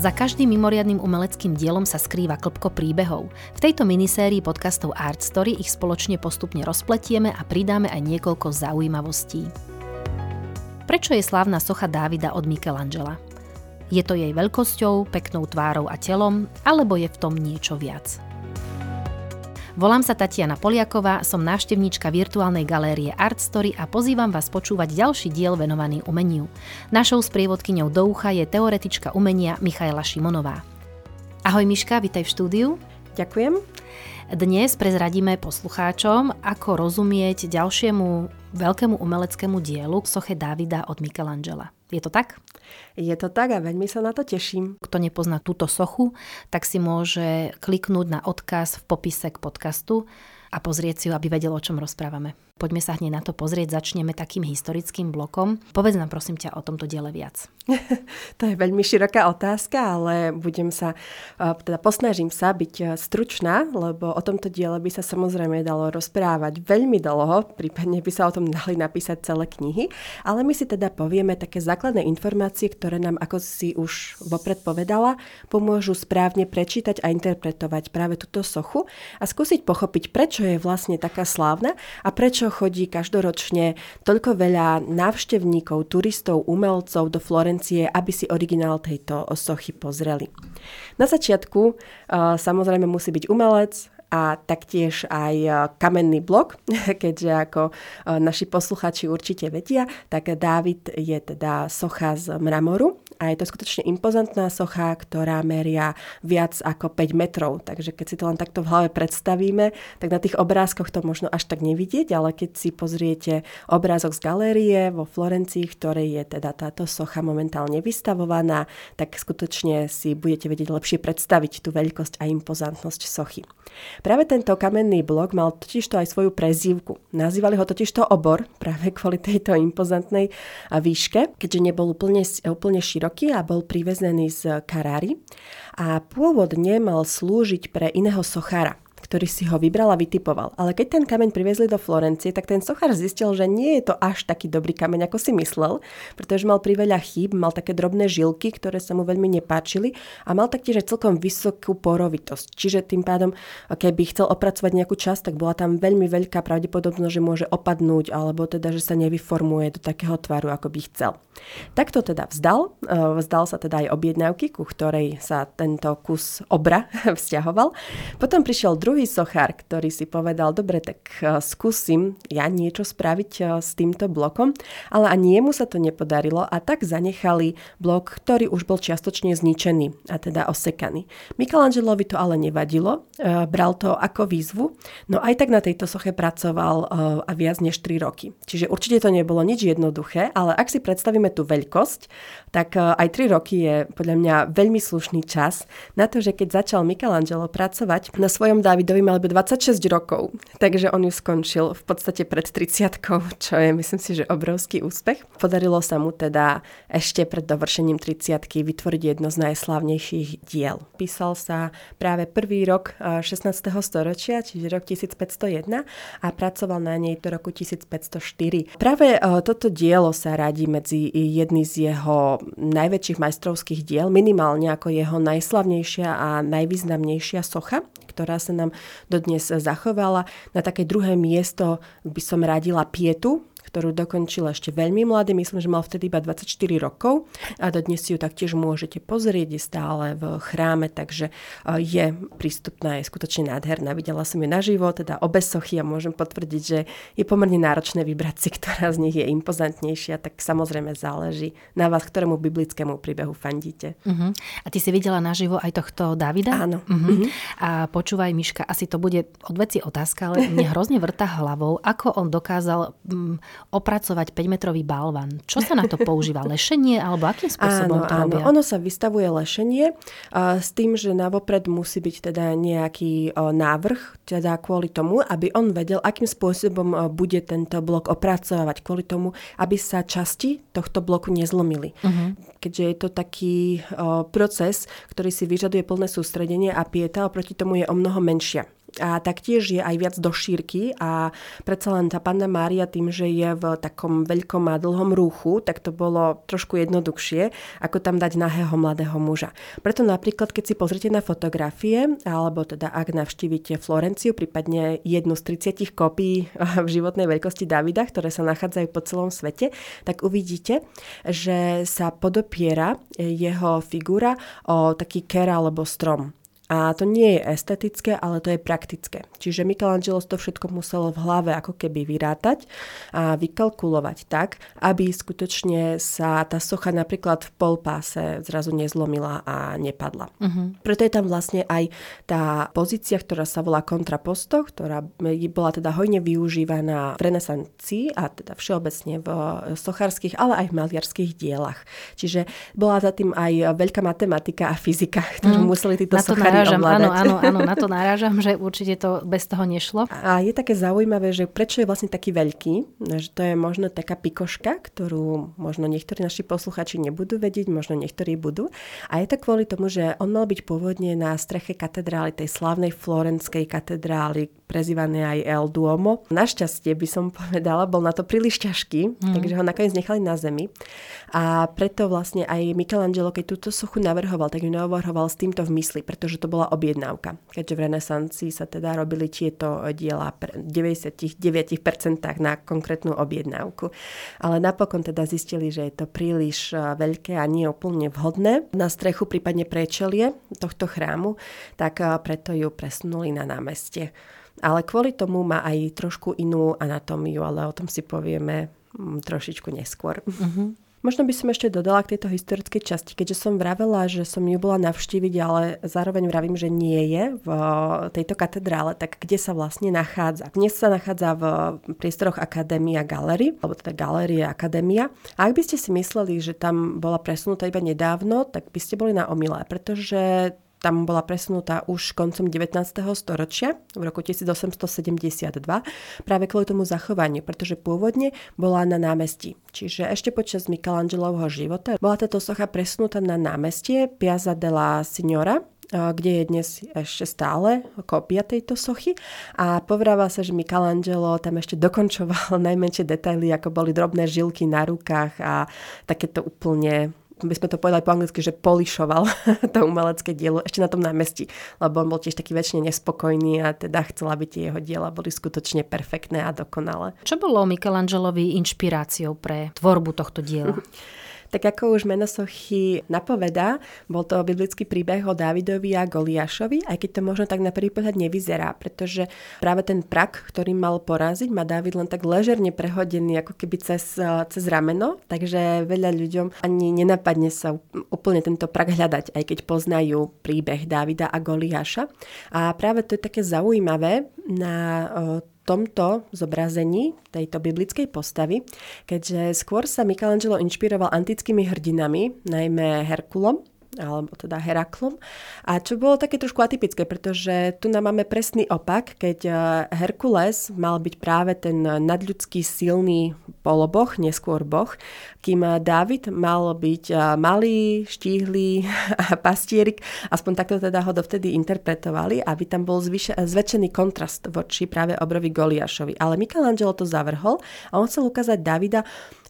Za každým mimoriadným umeleckým dielom sa skrýva klpko príbehov. V tejto minisérii podcastov Art Story ich spoločne postupne rozpletieme a pridáme aj niekoľko zaujímavostí. Prečo je slávna socha Dávida od Michelangela? Je to jej veľkosťou, peknou tvárou a telom, alebo je v tom niečo viac? Volám sa Tatiana Poliaková, som návštevníčka virtuálnej galérie Art Story a pozývam vás počúvať ďalší diel venovaný umeniu. Našou sprievodkyňou do ucha je teoretička umenia Michaela Šimonová. Ahoj Miška, vítaj v štúdiu. Ďakujem. Dnes prezradíme poslucháčom, ako rozumieť ďalšiemu veľkému umeleckému dielu soche Davida od Michelangela. Je to tak? Je to tak a veľmi sa na to teším. Kto nepozná túto sochu, tak si môže kliknúť na odkaz v popise k podcastu a pozrieť si ho, aby vedel, o čom rozprávame. Poďme sa hneď na to pozrieť, začneme takým historickým blokom. Povedz nám prosím ťa o tomto diele viac. to je veľmi široká otázka, ale budem sa, teda posnažím sa byť stručná, lebo o tomto diele by sa samozrejme dalo rozprávať veľmi dlho, prípadne by sa o tom dali napísať celé knihy, ale my si teda povieme také základné informácie, ktoré nám, ako si už vopred povedala, pomôžu správne prečítať a interpretovať práve túto sochu a skúsiť pochopiť, prečo je vlastne taká slávna a prečo chodí každoročne toľko veľa návštevníkov, turistov, umelcov do Florencie, aby si originál tejto sochy pozreli. Na začiatku uh, samozrejme musí byť umelec, a taktiež aj kamenný blok, keďže ako naši posluchači určite vedia, tak Dávid je teda socha z mramoru a je to skutočne impozantná socha, ktorá meria viac ako 5 metrov. Takže keď si to len takto v hlave predstavíme, tak na tých obrázkoch to možno až tak nevidieť, ale keď si pozriete obrázok z galérie vo Florencii, v ktorej je teda táto socha momentálne vystavovaná, tak skutočne si budete vedieť lepšie predstaviť tú veľkosť a impozantnosť sochy. Práve tento kamenný blok mal totižto aj svoju prezývku. Nazývali ho totižto obor, práve kvôli tejto impozantnej výške, keďže nebol úplne, úplne široký roky a bol privezený z Karári a pôvodne mal slúžiť pre iného sochára ktorý si ho vybral a vytipoval. Ale keď ten kameň priviezli do Florencie, tak ten sochár zistil, že nie je to až taký dobrý kameň, ako si myslel, pretože mal priveľa chýb, mal také drobné žilky, ktoré sa mu veľmi nepáčili a mal taktiež celkom vysokú porovitosť. Čiže tým pádom, keby chcel opracovať nejakú časť, tak bola tam veľmi veľká pravdepodobnosť, že môže opadnúť alebo teda, že sa nevyformuje do takého tvaru, ako by chcel. Takto teda vzdal, e, vzdal sa teda aj objednávky, ku ktorej sa tento kus obra vzťahoval. Potom prišiel druhý druhý sochár, ktorý si povedal, dobre, tak uh, skúsim ja niečo spraviť uh, s týmto blokom, ale ani jemu sa to nepodarilo a tak zanechali blok, ktorý už bol čiastočne zničený a teda osekaný. Michelangelovi to ale nevadilo, uh, bral to ako výzvu, no aj tak na tejto soche pracoval a viac než 3 roky. Čiže určite to nebolo nič jednoduché, ale ak si predstavíme tú veľkosť, tak aj 3 roky je podľa mňa veľmi slušný čas na to, že keď začal Michelangelo pracovať na svojom Davidovi Davidovi mal by 26 rokov, takže on ju skončil v podstate pred 30 čo je myslím si, že obrovský úspech. Podarilo sa mu teda ešte pred dovršením 30 vytvoriť jedno z najslávnejších diel. Písal sa práve prvý rok 16. storočia, čiže rok 1501 a pracoval na nej do roku 1504. Práve toto dielo sa radí medzi jedný z jeho najväčších majstrovských diel, minimálne ako jeho najslavnejšia a najvýznamnejšia socha, ktorá sa nám dodnes zachovala. Na také druhé miesto by som radila Pietu, ktorú dokončil ešte veľmi mladý, myslím, že mal vtedy iba 24 rokov a dodnes si ju taktiež môžete pozrieť, je stále v chráme, takže e, je prístupná, je skutočne nádherná. Videla som ju naživo, teda obe sochy a môžem potvrdiť, že je pomerne náročné vybrať si, ktorá z nich je impozantnejšia, tak samozrejme záleží na vás, ktorému biblickému príbehu fandíte. Uh-huh. A ty si videla naživo aj tohto Davida? Áno. Uh-huh. Uh-huh. A počúvaj, Miška, asi to bude od veci otázka, ale mne hrozne vrta hlavou, ako on dokázal mm, opracovať 5-metrový balvan. Čo sa na to používa? Lešenie alebo akým spôsobom áno, to robia? Áno, ono sa vystavuje lešenie s tým, že navopred musí byť teda nejaký návrh, teda kvôli tomu, aby on vedel, akým spôsobom bude tento blok opracovať, kvôli tomu, aby sa časti tohto bloku nezlomili. Uh-huh. Keďže je to taký proces, ktorý si vyžaduje plné sústredenie a pieta, oproti tomu je o mnoho menšia a taktiež je aj viac do šírky a predsa len tá panna Mária tým, že je v takom veľkom a dlhom rúchu, tak to bolo trošku jednoduchšie, ako tam dať nahého mladého muža. Preto napríklad, keď si pozrite na fotografie, alebo teda ak navštívite Florenciu, prípadne jednu z 30 kopí v životnej veľkosti Davida, ktoré sa nachádzajú po celom svete, tak uvidíte, že sa podopiera jeho figura o taký ker alebo strom. A to nie je estetické, ale to je praktické. Čiže Michelangelo to všetko muselo v hlave ako keby vyrátať a vykalkulovať tak, aby skutočne sa tá socha napríklad v polpáse zrazu nezlomila a nepadla. Uh-huh. Preto je tam vlastne aj tá pozícia, ktorá sa volá kontraposto, ktorá bola teda hojne využívaná v renesancii a teda všeobecne v sochárskych, ale aj v maliarských dielach. Čiže bola za tým aj veľká matematika a fyzika, ktorú uh-huh. museli títo sochári narážam, áno, áno, áno, na to narážam, že určite to bez toho nešlo. A je také zaujímavé, že prečo je vlastne taký veľký, že to je možno taká pikoška, ktorú možno niektorí naši posluchači nebudú vedieť, možno niektorí budú. A je to kvôli tomu, že on mal byť pôvodne na streche katedrály, tej slavnej florenskej katedrály, prezývané aj El Duomo. Našťastie by som povedala, bol na to príliš ťažký, mm. takže ho nakoniec nechali na zemi. A preto vlastne aj Michelangelo, keď túto sochu navrhoval, tak ju navrhoval s týmto v mysli, pretože to bola objednávka. Keďže v renesancii sa teda robili tieto diela v 99% na konkrétnu objednávku. Ale napokon teda zistili, že je to príliš e, veľké a nie úplne vhodné na strechu, prípadne prečelie tohto chrámu, tak e, preto ju presunuli na námestie. Ale kvôli tomu má aj trošku inú anatómiu, ale o tom si povieme mm, trošičku neskôr. Uh-huh. Možno by som ešte dodala k tejto historickej časti, keďže som vravela, že som ju bola navštíviť, ale zároveň vravím, že nie je v tejto katedrále, tak kde sa vlastne nachádza? Dnes sa nachádza v priestoroch Akadémia Gallery, alebo teda Galérie Akadémia. A ak by ste si mysleli, že tam bola presunutá iba nedávno, tak by ste boli na omile, pretože tam bola presunutá už koncom 19. storočia, v roku 1872, práve kvôli tomu zachovaniu, pretože pôvodne bola na námestí. Čiže ešte počas Michelangelovho života bola táto socha presunutá na námestie Piazza della Signora, kde je dnes ešte stále kópia tejto sochy. A povráva sa, že Michelangelo tam ešte dokončoval najmenšie detaily, ako boli drobné žilky na rukách a takéto úplne by sme to povedali po anglicky, že polišoval to umelecké dielo ešte na tom námestí, lebo on bol tiež taký väčšine nespokojný a teda chcel, aby tie jeho diela boli skutočne perfektné a dokonalé. Čo bolo Michelangelovi inšpiráciou pre tvorbu tohto diela? Tak ako už meno sochy napovedá, bol to biblický príbeh o Dávidovi a Goliášovi, aj keď to možno tak na prvý pohľad nevyzerá, pretože práve ten prak, ktorý mal poraziť, má Dávid len tak ležerne prehodený ako keby cez, cez rameno, takže veľa ľuďom ani nenapadne sa úplne tento prak hľadať, aj keď poznajú príbeh Dávida a Goliáša. A práve to je také zaujímavé na tomto zobrazení tejto biblickej postavy, keďže skôr sa Michelangelo inšpiroval antickými hrdinami, najmä Herkulom, alebo teda Heraklom. A čo bolo také trošku atypické, pretože tu nám máme presný opak, keď eh, Herkules mal byť práve ten nadľudský silný poloboh, neskôr boh, kým David mal byť eh, malý, štíhly pastierik, aspoň takto teda ho dovtedy interpretovali, aby tam bol zvyš- zväčšený kontrast voči práve obrovi Goliášovi. Ale Michelangelo to zavrhol a on chcel ukázať Davida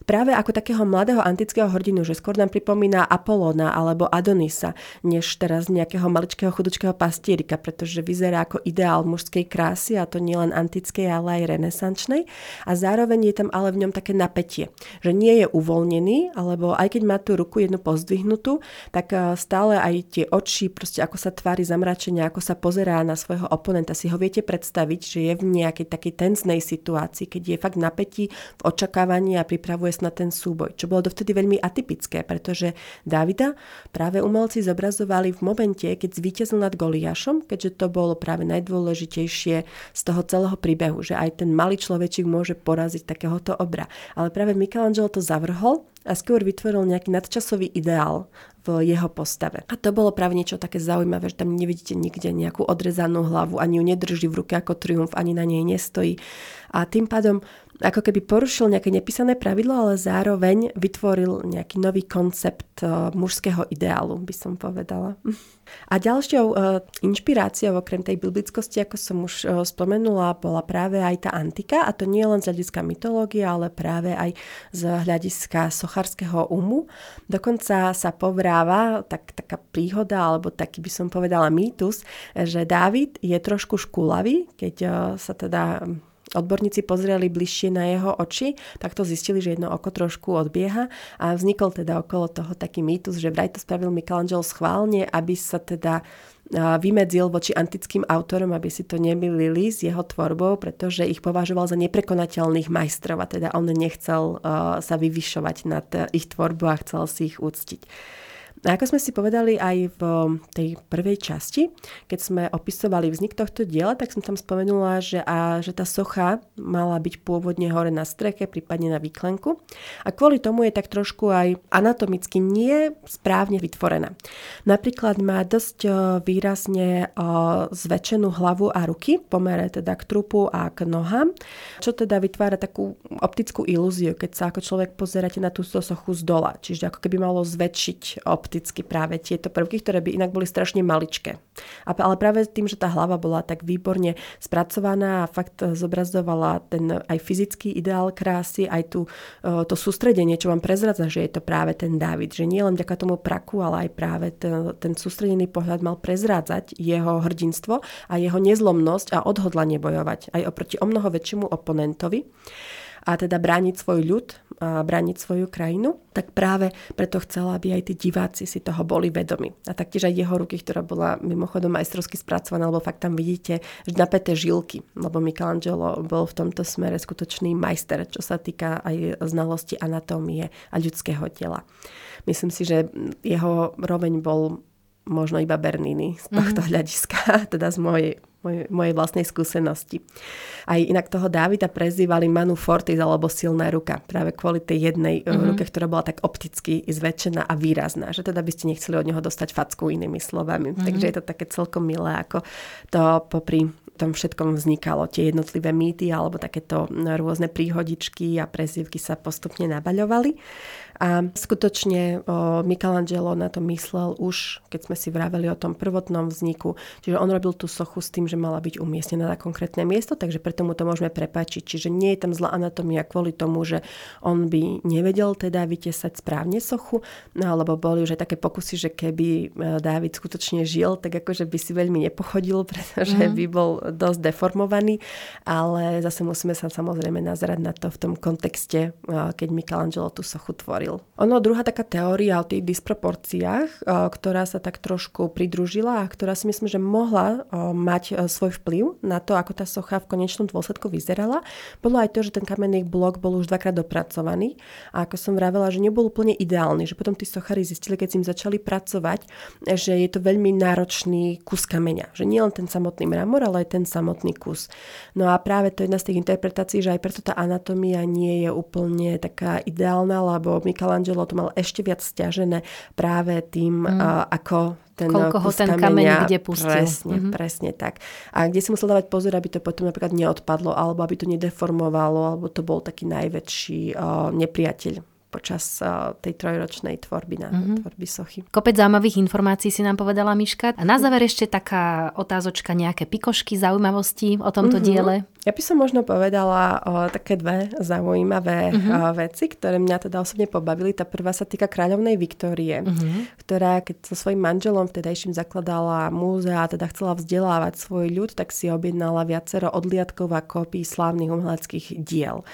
práve ako takého mladého antického hrdinu, že skôr nám pripomína Apolóna alebo Adonisa, než teraz nejakého maličkého chudočkého pastierika, pretože vyzerá ako ideál mužskej krásy a to nielen antickej, ale aj renesančnej. A zároveň je tam ale v ňom také napätie, že nie je uvoľnený, alebo aj keď má tú ruku jednu pozdvihnutú, tak eh, stále aj tie oči, proste ako sa tvári zamračenia, ako sa pozerá na svojho oponenta, si ho viete predstaviť, že je v nejakej takej tenznej situácii, keď je fakt napätí v očakávaní a pripravuje pripravuje na ten súboj, čo bolo dovtedy veľmi atypické, pretože Davida práve umelci zobrazovali v momente, keď zvíťazil nad Goliášom, keďže to bolo práve najdôležitejšie z toho celého príbehu, že aj ten malý človečík môže poraziť takéhoto obra. Ale práve Michelangelo to zavrhol a skôr vytvoril nejaký nadčasový ideál v jeho postave. A to bolo práve niečo také zaujímavé, že tam nevidíte nikde nejakú odrezanú hlavu, ani ju nedrží v ruke ako triumf, ani na nej nestojí. A tým pádom ako keby porušil nejaké nepísané pravidlo, ale zároveň vytvoril nejaký nový koncept uh, mužského ideálu, by som povedala. A ďalšou uh, inšpiráciou okrem tej biblickosti, ako som už uh, spomenula, bola práve aj tá antika a to nie len z hľadiska mytológie, ale práve aj z hľadiska socharského umu. Dokonca sa povráva tak, taká príhoda, alebo taký by som povedala mýtus, že Dávid je trošku škúlavý, keď sa teda odborníci pozreli bližšie na jeho oči, tak to zistili, že jedno oko trošku odbieha a vznikol teda okolo toho taký mýtus, že vraj to spravil Michelangelo schválne, aby sa teda vymedzil voči antickým autorom, aby si to nemilili s jeho tvorbou, pretože ich považoval za neprekonateľných majstrov a teda on nechcel sa vyvyšovať nad ich tvorbu a chcel si ich úctiť. A ako sme si povedali aj v tej prvej časti, keď sme opisovali vznik tohto diela, tak som tam spomenula, že, a, že tá socha mala byť pôvodne hore na streche, prípadne na výklenku. A kvôli tomu je tak trošku aj anatomicky nie správne vytvorená. Napríklad má dosť e, výrazne e, zväčšenú hlavu a ruky, pomere teda k trupu a k nohám, čo teda vytvára takú optickú ilúziu, keď sa ako človek pozeráte na tú sochu z dola. Čiže ako keby malo zväčšiť optiku opticky práve tieto prvky, ktoré by inak boli strašne maličké. Ale práve tým, že tá hlava bola tak výborne spracovaná a fakt zobrazovala ten aj fyzický ideál krásy, aj tu, e, to sústredenie, čo vám prezradza, že je to práve ten David. Že nie len vďaka tomu praku, ale aj práve ten, ten sústredený pohľad mal prezrádzať jeho hrdinstvo a jeho nezlomnosť a odhodlanie bojovať aj oproti o mnoho väčšiemu oponentovi a teda brániť svoj ľud, a brániť svoju krajinu, tak práve preto chcela, aby aj tí diváci si toho boli vedomi. A taktiež aj jeho ruky, ktorá bola mimochodom majstrovsky spracovaná, lebo fakt tam vidíte že napäté žilky, lebo Michelangelo bol v tomto smere skutočný majster, čo sa týka aj znalosti anatómie a ľudského tela. Myslím si, že jeho roveň bol možno iba Bernini z tohto mm-hmm. hľadiska, teda z mojej mojej, mojej vlastnej skúsenosti. Aj inak toho Dávida prezývali Manu Fortis alebo silná ruka, práve kvôli tej jednej mm-hmm. ruke, ktorá bola tak opticky zväčšená a výrazná, že teda by ste nechceli od neho dostať facku inými slovami. Mm-hmm. Takže je to také celkom milé, ako to popri tom všetkom vznikalo. Tie jednotlivé mýty alebo takéto rôzne príhodičky a prezivky sa postupne nabaľovali. A skutočne o, Michelangelo na to myslel už, keď sme si vraveli o tom prvotnom vzniku. Čiže on robil tú sochu s tým, že mala byť umiestnená na konkrétne miesto, takže preto mu to môžeme prepačiť. Čiže nie je tam zlá anatomia kvôli tomu, že on by nevedel teda vytesať správne sochu, no, alebo boli už aj také pokusy, že keby e, Dávid skutočne žil, tak akože by si veľmi nepochodil, pretože mm. by bol dosť deformovaný, ale zase musíme sa samozrejme nazerať na to v tom kontexte, e, keď Michelangelo tú sochu tvoril hovoril. Ono, druhá taká teória o tých disproporciách, ktorá sa tak trošku pridružila a ktorá si myslím, že mohla mať svoj vplyv na to, ako tá socha v konečnom dôsledku vyzerala, bolo aj to, že ten kamenný blok bol už dvakrát dopracovaný a ako som vravela, že nebol úplne ideálny, že potom tí sochári zistili, keď s ním začali pracovať, že je to veľmi náročný kus kameňa. Že nie len ten samotný mramor, ale aj ten samotný kus. No a práve to je jedna z tých interpretácií, že aj preto tá anatomia nie je úplne taká ideálna, lebo my Michelangelo to mal ešte viac stiažené práve tým, mm. uh, ako ten Koľko ho ten kameň kde pustil. Presne, mm-hmm. presne tak. A kde si musel dávať pozor, aby to potom napríklad neodpadlo, alebo aby to nedeformovalo, alebo to bol taký najväčší uh, nepriateľ počas uh, tej trojročnej tvorby na mm-hmm. tvorby sochy. Kopec zaujímavých informácií si nám povedala Miška. A na záver ešte taká otázočka, nejaké pikošky, zaujímavosti o tomto mm-hmm. diele? Ja by som možno povedala o také dve zaujímavé uh-huh. veci, ktoré mňa teda osobne pobavili. Tá prvá sa týka kráľovnej Viktórie, uh-huh. ktorá keď so svojím manželom vtedajším zakladala múzea a teda chcela vzdelávať svoj ľud, tak si objednala viacero odliadkov a kópií slávnych umeleckých diel.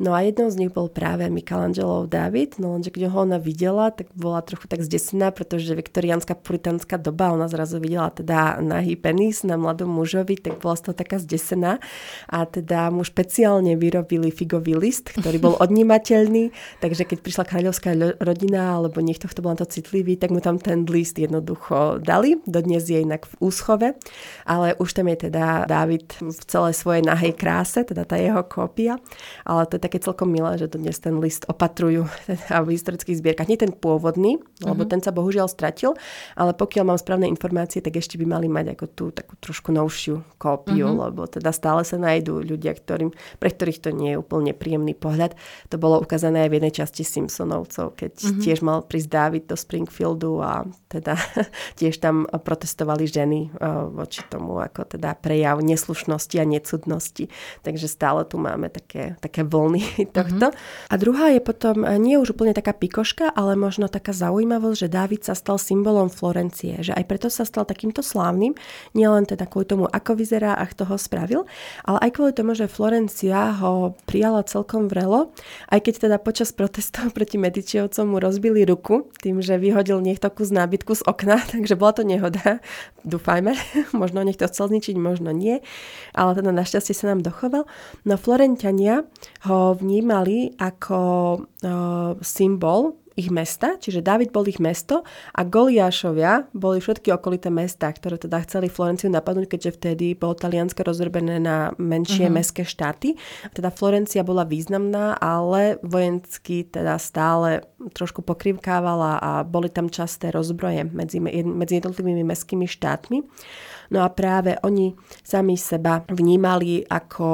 No a jednou z nich bol práve Michelangelov David, no lenže keď ho ona videla, tak bola trochu tak zdesená, pretože viktoriánska puritánska doba, ona zrazu videla teda nahý penis na mladom mužovi, tak bola z toho taká zdesená. A teda mu špeciálne vyrobili figový list, ktorý bol odnímateľný, takže keď prišla kráľovská rodina alebo niekto, kto bol na to citlivý, tak mu tam ten list jednoducho dali. Dodnes je inak v úschove, ale už tam je teda David v celej svojej nahej kráse, teda tá jeho kópia, ale to je také celkom milé, že dodnes ten list opatrujú teda v historických zbierkach. Nie ten pôvodný, lebo uh-huh. ten sa bohužiaľ stratil, ale pokiaľ mám správne informácie, tak ešte by mali mať ako tú takú trošku novšiu kópiu, uh-huh. lebo teda stále sa nájdú ľudia, ktorým, pre ktorých to nie je úplne príjemný pohľad. To bolo ukázané aj v jednej časti Simpsonovcov, keď uh-huh. tiež mal prísť David do Springfieldu a teda tiež tam protestovali ženy uh, voči tomu, ako teda prejav neslušnosti a necudnosti. Takže stále tu máme také, také vlny tohto. Uh-huh. A druhá je potom e, nie už úplne taká pikoška, ale možno taká zaujímavosť, že Dávid sa stal symbolom Florencie, že aj preto sa stal takýmto slávnym, nielen teda kvôli tomu, ako vyzerá a kto ho spravil, ale aj kvôli tomu, že Florencia ho prijala celkom vrelo, aj keď teda počas protestov proti Medičiovcom mu rozbili ruku tým, že vyhodil niekto kus nábytku z okna, takže bola to nehoda, dúfajme, možno niekto chcel zničiť, možno nie, ale teda našťastie sa nám dochoval. No Florentiania ho vnímali ako uh, symbol ich mesta, čiže David bol ich mesto a Goliášovia boli všetky okolité mesta, ktoré teda chceli Florenciu napadnúť, keďže vtedy bolo Taliansko rozrobené na menšie uh-huh. mestské štáty. Teda Florencia bola významná, ale vojensky teda stále trošku pokrivkávala a boli tam časté rozbroje medzi, medzi jednotlivými mestskými štátmi. No a práve oni sami seba vnímali ako,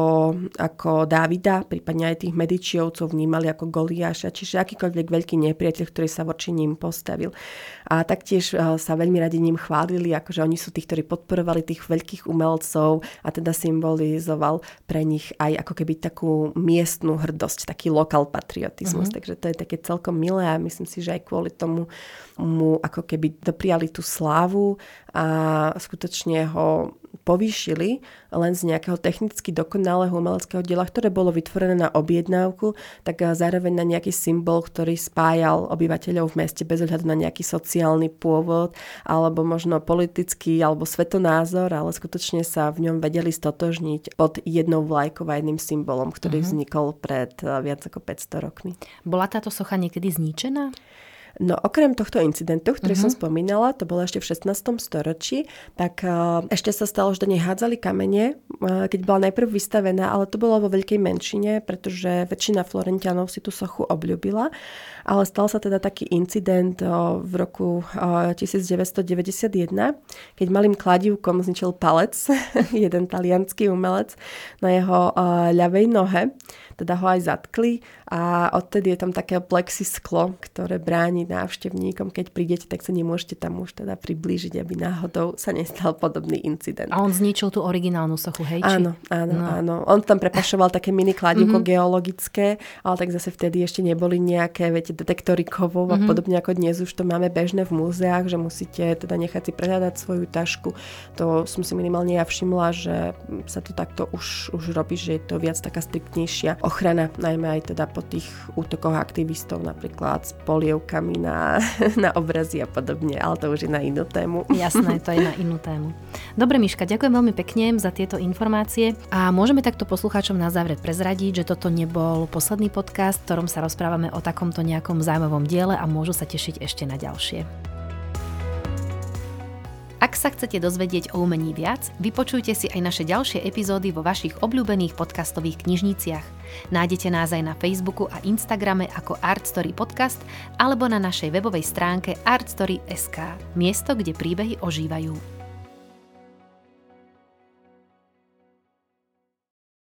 ako Dávida, prípadne aj tých Medičiovcov vnímali ako Goliáša, čiže akýkoľvek veľký nepriateľ, ktorý sa voči ním postavil. A taktiež eh, sa veľmi radi ním chválili, akože oni sú tí, ktorí podporovali tých veľkých umelcov a teda symbolizoval pre nich aj ako keby takú miestnú hrdosť, taký lokal patriotizmus. Uh-huh. Takže to je také celkom milé a myslím si, že aj kvôli tomu mu ako keby dopriali tú slávu a skutočne ho povýšili len z nejakého technicky dokonalého umeleckého diela, ktoré bolo vytvorené na objednávku, tak zároveň na nejaký symbol, ktorý spájal obyvateľov v meste bez ohľadu na nejaký sociálny pôvod alebo možno politický alebo svetonázor, ale skutočne sa v ňom vedeli stotožniť pod jednou vlajkou a jedným symbolom, ktorý uh-huh. vznikol pred viac ako 500 rokmi. Bola táto socha niekedy zničená? No okrem tohto incidentu, ktorý uh-huh. som spomínala, to bolo ešte v 16. storočí, tak uh, ešte sa stalo, že do nej hádzali kamene, uh, keď bola najprv vystavená, ale to bolo vo veľkej menšine, pretože väčšina Florentianov si tú sochu obľúbila. Ale stal sa teda taký incident v roku uh, 1991, keď malým kladívkom zničil palec jeden talianský umelec na jeho ľavej nohe teda ho aj zatkli a odtedy je tam také plexisklo, ktoré bráni návštevníkom. Keď prídete, tak sa nemôžete tam už teda priblížiť, aby náhodou sa nestal podobný incident. A on zničil tú originálnu sochu, hej? Či? Áno, áno, no. áno. On tam prepašoval také mini kladivko mm-hmm. geologické, ale tak zase vtedy ešte neboli nejaké, viete, detektory kovov a mm-hmm. podobne ako dnes už to máme bežné v múzeách, že musíte teda nechať si prehľadať svoju tašku. To som si minimálne ja všimla, že sa to takto už, už robí, že je to viac taká striktnejšia ochrana, najmä aj teda po tých útokoch aktivistov, napríklad s polievkami na, na obrazy a podobne, ale to už je na inú tému. Jasné, to je na inú tému. Dobre, Miška, ďakujem veľmi pekne za tieto informácie a môžeme takto poslucháčom na záver prezradiť, že toto nebol posledný podcast, v ktorom sa rozprávame o takomto nejakom zaujímavom diele a môžu sa tešiť ešte na ďalšie. Ak sa chcete dozvedieť o umení viac, vypočujte si aj naše ďalšie epizódy vo vašich obľúbených podcastových knižniciach. Nájdete nás aj na Facebooku a Instagrame ako Art Story Podcast alebo na našej webovej stránke artstory.sk, miesto, kde príbehy ožívajú.